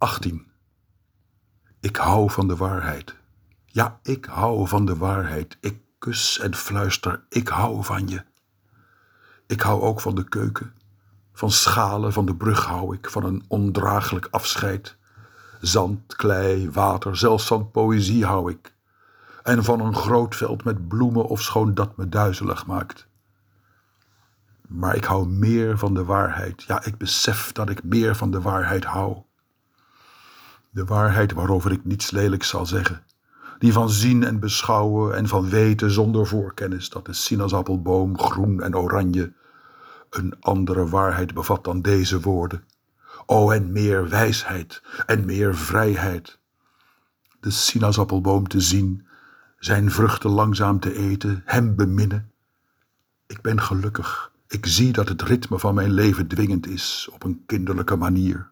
18. Ik hou van de waarheid. Ja, ik hou van de waarheid. Ik kus en fluister, ik hou van je. Ik hou ook van de keuken. Van schalen van de brug hou ik, van een ondraaglijk afscheid. Zand, klei, water, zelfs van poëzie hou ik. En van een groot veld met bloemen of schoon dat me duizelig maakt. Maar ik hou meer van de waarheid. Ja, ik besef dat ik meer van de waarheid hou. De waarheid waarover ik niets lelijks zal zeggen. Die van zien en beschouwen en van weten zonder voorkennis dat de sinaasappelboom groen en oranje een andere waarheid bevat dan deze woorden. O, en meer wijsheid en meer vrijheid. De sinaasappelboom te zien, zijn vruchten langzaam te eten, hem beminnen. Ik ben gelukkig. Ik zie dat het ritme van mijn leven dwingend is op een kinderlijke manier.